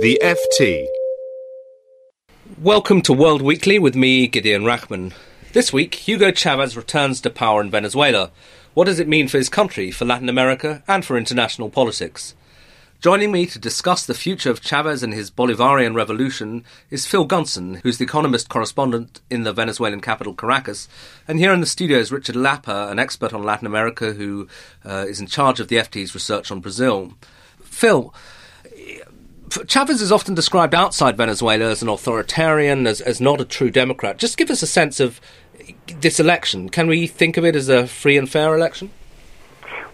The FT. Welcome to World Weekly with me, Gideon Rachman. This week, Hugo Chavez returns to power in Venezuela. What does it mean for his country, for Latin America, and for international politics? Joining me to discuss the future of Chavez and his Bolivarian revolution is Phil Gunson, who's the economist correspondent in the Venezuelan capital, Caracas. And here in the studio is Richard Lapper, an expert on Latin America who uh, is in charge of the FT's research on Brazil. Phil, Chavez is often described outside Venezuela as an authoritarian, as, as not a true democrat. Just give us a sense of this election. Can we think of it as a free and fair election?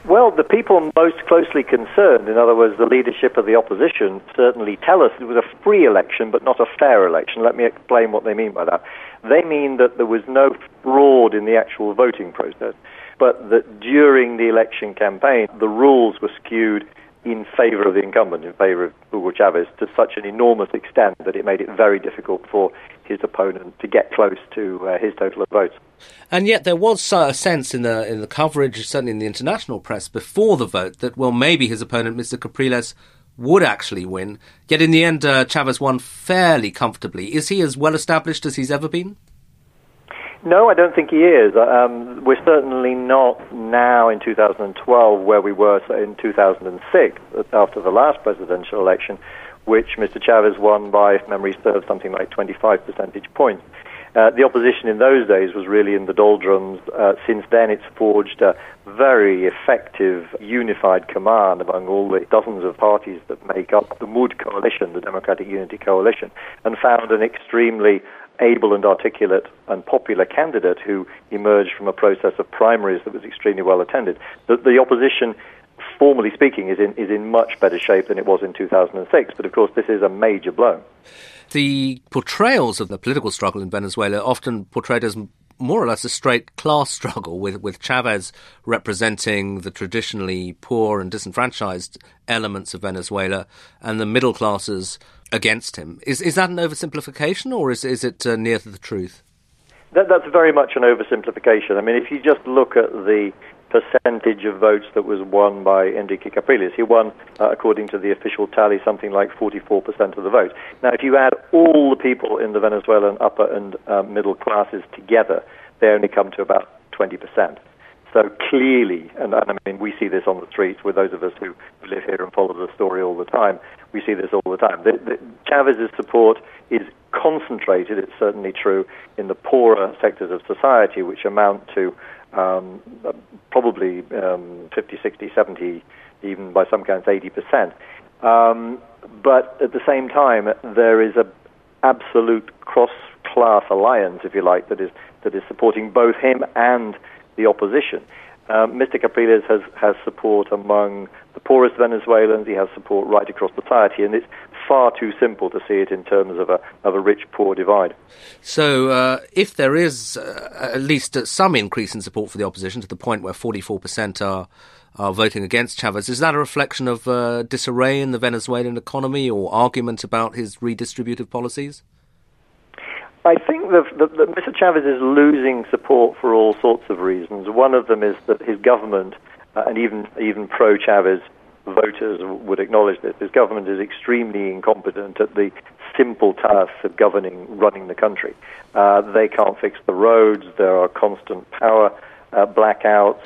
Well, the people most closely concerned, in other words, the leadership of the opposition, certainly tell us it was a free election but not a fair election. Let me explain what they mean by that. They mean that there was no fraud in the actual voting process, but that during the election campaign, the rules were skewed in favor of the incumbent, in favor of Hugo Chavez, to such an enormous extent that it made it very difficult for his opponent to get close to uh, his total of votes. And yet, there was a sense in the in the coverage, certainly in the international press, before the vote, that well, maybe his opponent, Mr. Capriles, would actually win. Yet, in the end, uh, Chavez won fairly comfortably. Is he as well established as he's ever been? No, I don't think he is. Um, we're certainly not now in 2012 where we were in 2006 after the last presidential election, which Mr. Chavez won by, if memory serves, something like 25 percentage points. Uh, the opposition in those days was really in the doldrums. Uh, since then, it's forged a very effective, unified command among all the dozens of parties that make up the MUD coalition, the Democratic Unity Coalition, and found an extremely able and articulate and popular candidate who emerged from a process of primaries that was extremely well attended. The, the opposition, formally speaking, is in, is in much better shape than it was in 2006, but of course this is a major blow. The portrayals of the political struggle in Venezuela are often portrayed as more or less a straight class struggle, with, with Chavez representing the traditionally poor and disenfranchised elements of Venezuela and the middle classes against him. Is is that an oversimplification, or is is it uh, near to the truth? That, that's very much an oversimplification. I mean, if you just look at the percentage of votes that was won by Enrique Capriles, he won, uh, according to the official tally, something like 44% of the vote. Now, if you add all the people in the Venezuelan upper and uh, middle classes together, they only come to about 20%. So clearly, and, and, I mean, we see this on the streets with those of us who live here and follow the story all the time. We see this all the time. The, the, Chavez's support is concentrated, it's certainly true, in the poorer sectors of society, which amount to um, probably um, 50, 60, 70, even by some counts 80%. Um, but at the same time, there is an absolute cross-class alliance, if you like, that is that is supporting both him and the opposition. Um, Mr. Capriles has, has support among the poorest Venezuelans. He has support right across society, and it's far too simple to see it in terms of a of a rich-poor divide. So, uh, if there is uh, at least some increase in support for the opposition to the point where 44% are are voting against Chavez, is that a reflection of uh, disarray in the Venezuelan economy or argument about his redistributive policies? I think that, Mr. Chavez is losing support for all sorts of reasons. One of them is that his government, uh, and even even pro-Chavez voters would acknowledge this, his government is extremely incompetent at the simple tasks of governing, running the country. Uh, they can't fix the roads. There are constant power uh, blackouts.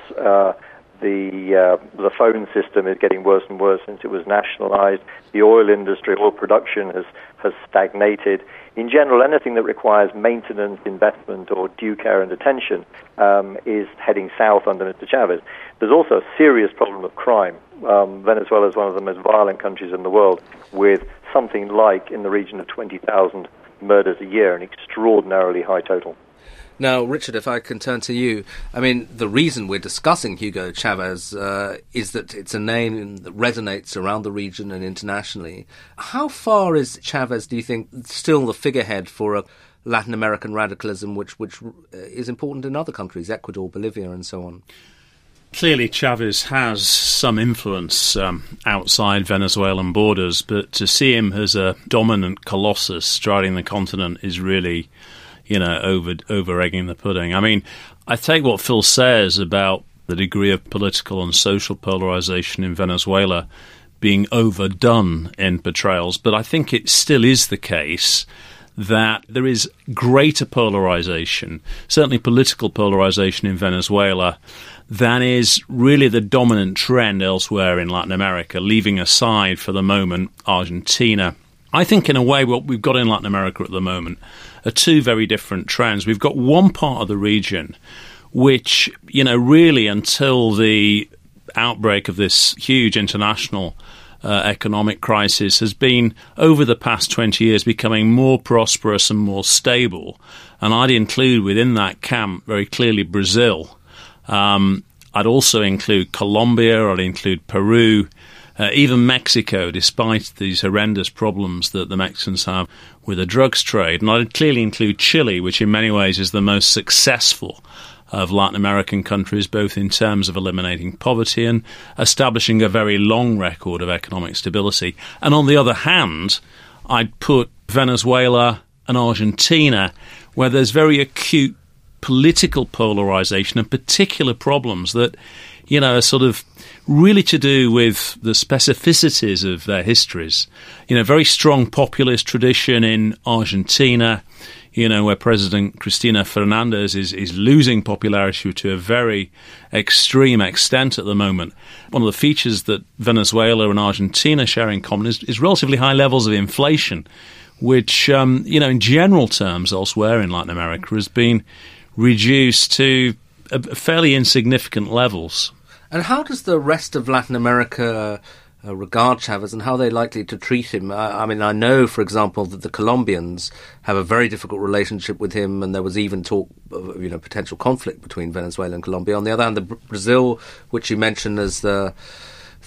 The uh, the phone system is getting worse and worse since it was nationalized. The oil industry, oil production has has stagnated. In general, anything that requires maintenance, investment, or due care and attention um, is heading south under Mr. Chavez. There's also a serious problem of crime. Um, Venezuela is one of the most violent countries in the world, with something like in the region of 20,000 murders a year, an extraordinarily high total. Now, Richard, if I can turn to you, I mean, the reason we're discussing Hugo Chavez uh, is that it's a name that resonates around the region and internationally. How far is Chavez, do you think, still the figurehead for a Latin American radicalism which, which uh, is important in other countries, Ecuador, Bolivia, and so on? Clearly, Chavez has some influence um, outside Venezuelan borders, but to see him as a dominant colossus striding the continent is really you know, over over egging the pudding. I mean, I take what Phil says about the degree of political and social polarization in Venezuela being overdone in portrayals, but I think it still is the case that there is greater polarization, certainly political polarization in Venezuela, than is really the dominant trend elsewhere in Latin America, leaving aside for the moment Argentina. I think, in a way, what we've got in Latin America at the moment are two very different trends. We've got one part of the region which, you know, really until the outbreak of this huge international uh, economic crisis has been over the past 20 years becoming more prosperous and more stable. And I'd include within that camp very clearly Brazil. Um, I'd also include Colombia, I'd include Peru, uh, even Mexico, despite these horrendous problems that the Mexicans have with the drugs trade. And I'd clearly include Chile, which in many ways is the most successful of Latin American countries, both in terms of eliminating poverty and establishing a very long record of economic stability. And on the other hand, I'd put Venezuela and Argentina, where there's very acute political polarization and particular problems that, you know, sort of really to do with the specificities of their histories. You know, very strong populist tradition in Argentina, you know, where President Cristina Fernandez is, is losing popularity to a very extreme extent at the moment. One of the features that Venezuela and Argentina share in common is, is relatively high levels of inflation, which, um, you know, in general terms elsewhere in Latin America has been reduced to fairly insignificant levels. And how does the rest of Latin America uh, regard Chavez and how are they're likely to treat him? I, I, mean, I know, for example, that the Colombians have a very difficult relationship with him, and there was even talk of you know potential conflict between Venezuela and Colombia. On the other hand, the Brazil, which you mentioned as the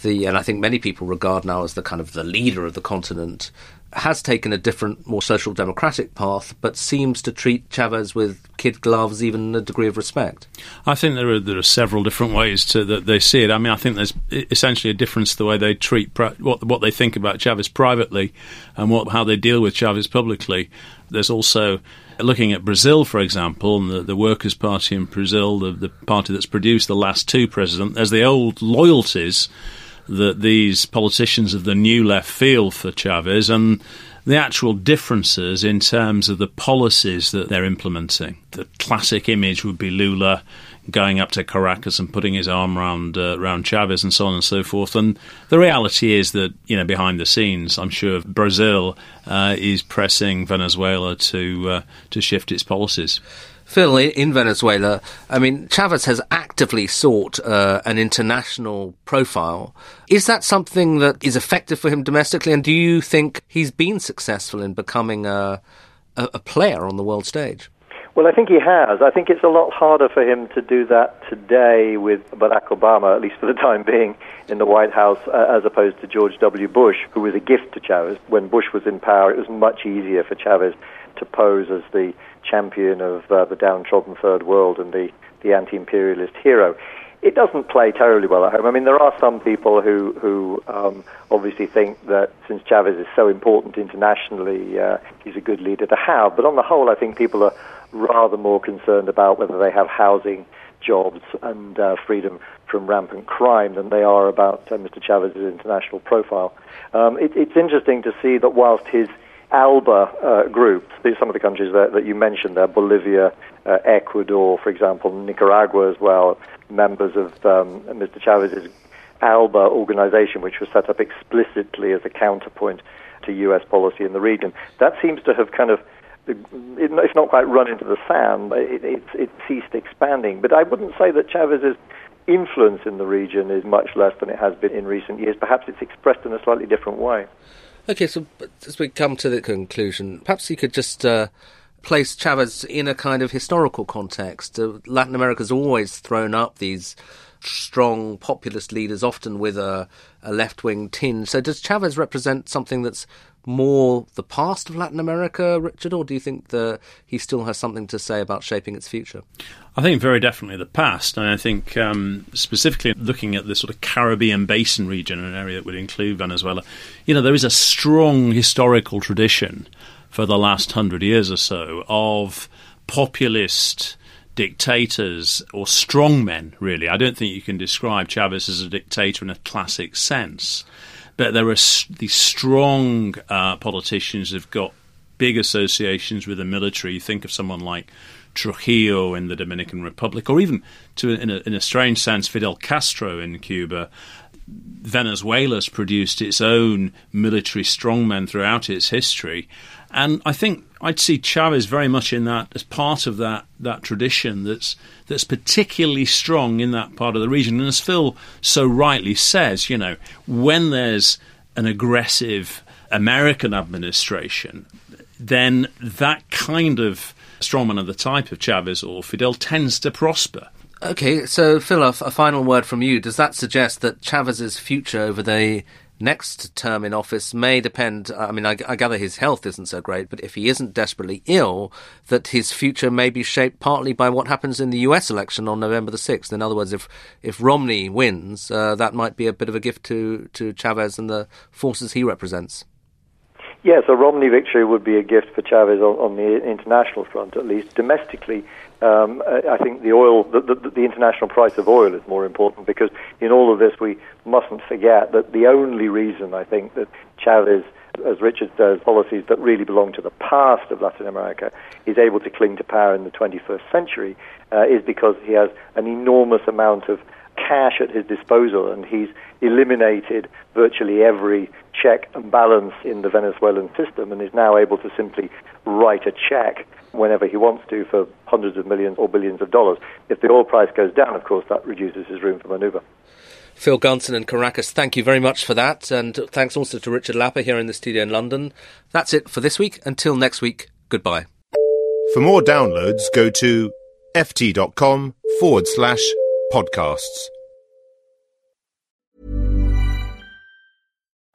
the and I think many people regard now as the kind of the leader of the continent, has taken a different, more social democratic path, but seems to treat Chavez with kid gloves, even a degree of respect. I think there are there are several different ways to that they see it. I mean, I think there's essentially a difference the way they treat what what they think about Chavez privately and what how they deal with Chavez publicly. There's also looking at Brazil, for example, and the, the Workers' Party in Brazil, the, the party that's produced the last two presidents. There's the old loyalties that these politicians of the new left feel for Chavez and the actual differences in terms of the policies that they're implementing. The classic image would be Lula going up to Caracas and putting his arm around uh, around Chavez and so on and so forth. And the reality is that you know behind the scenes, I'm sure Brazil uh, is pressing Venezuela to uh, to shift its policies. Phil, in Venezuela, I mean, Chavez has actively sought uh, an international profile. Is that something that is effective for him domestically? And do you think he's been successful in becoming a, a, a player on the world stage? Well, I think he has. I think it's a lot harder for him to do that today with Barack Obama, at least for the time being, in the White House, uh, as opposed to George W. Bush, who was a gift to Chavez. When Bush was in power, it was much easier for Chavez to pose as the champion of uh, the downtrodden third world and the, the anti-imperialist hero. It doesn't play terribly well at home. I mean, there are some people who who um, obviously think that since Chavez is so important internationally, uh, he's a good leader to have. But on the whole, I think people are rather more concerned about whether they have housing, jobs, and uh, freedom from rampant crime than they are about uh, Mr. Chavez's international profile. Um, it, it's interesting to see that whilst his ALBA uh, group, some of the countries that, that you mentioned there, Bolivia, uh, Ecuador, for example, Nicaragua as well, members of um, Mr. Chavez's ALBA organization, which was set up explicitly as a counterpoint to U.S. policy in the region. That seems to have kind of, it's not quite run into the sand, it, it, it ceased expanding. But I wouldn't say that Chavez's influence in the region is much less than it has been in recent years. Perhaps it's expressed in a slightly different way. Okay, so as we come to the conclusion, perhaps you could just uh, place Chavez in a kind of historical context. Uh, Latin America's always thrown up these strong populist leaders, often with a, a left wing tinge. So, does Chavez represent something that's more the past of Latin America, Richard, or do you think that he still has something to say about shaping its future? I think very definitely the past, and I think um, specifically looking at the sort of Caribbean basin region, an area that would include Venezuela, you know, there is a strong historical tradition for the last hundred years or so of populist dictators or strongmen, really. I don't think you can describe Chavez as a dictator in a classic sense. But there are these strong uh, politicians who've got big associations with the military. You think of someone like Trujillo in the Dominican Republic, or even, to in a, in a strange sense, Fidel Castro in Cuba. Venezuela's produced its own military strongmen throughout its history, and I think I'd see Chavez very much in that as part of that that tradition that's that's particularly strong in that part of the region. And as Phil so rightly says, you know, when there's an aggressive American administration, then that kind of strongman of the type of Chavez or Fidel tends to prosper. Okay, so Phil, a, a final word from you. Does that suggest that Chavez's future over the next term in office may depend. I mean, I, I, gather his health isn't so great, but if he isn't desperately ill, that his future may be shaped partly by what happens in the U.S. election on November the sixth. In other words, if if Romney wins, uh, that might be a bit of a gift to to Chavez and the forces he represents. Yes, a Romney victory would be a gift for Chavez on, on the international front, at least domestically. Um, I think the oil, the, the, the, international price of oil is more important because in all of this we mustn't forget that the only reason I think that Chavez, as Richard says, policies that really belong to the past of Latin America, is able to cling to power in the 21st century uh, is because he has an enormous amount of cash at his disposal and he's eliminated virtually every check and balance in the Venezuelan system and is now able to simply write a check whenever he wants to for hundreds of millions or billions of dollars. If the oil price goes down, of course, that reduces his room for maneuver. Phil Gunson and Caracas, thank you very much for that. And thanks also to Richard Lapper here in the studio in London. That's it for this week. Until next week, goodbye. For more downloads, go to ft.com forward slash podcasts.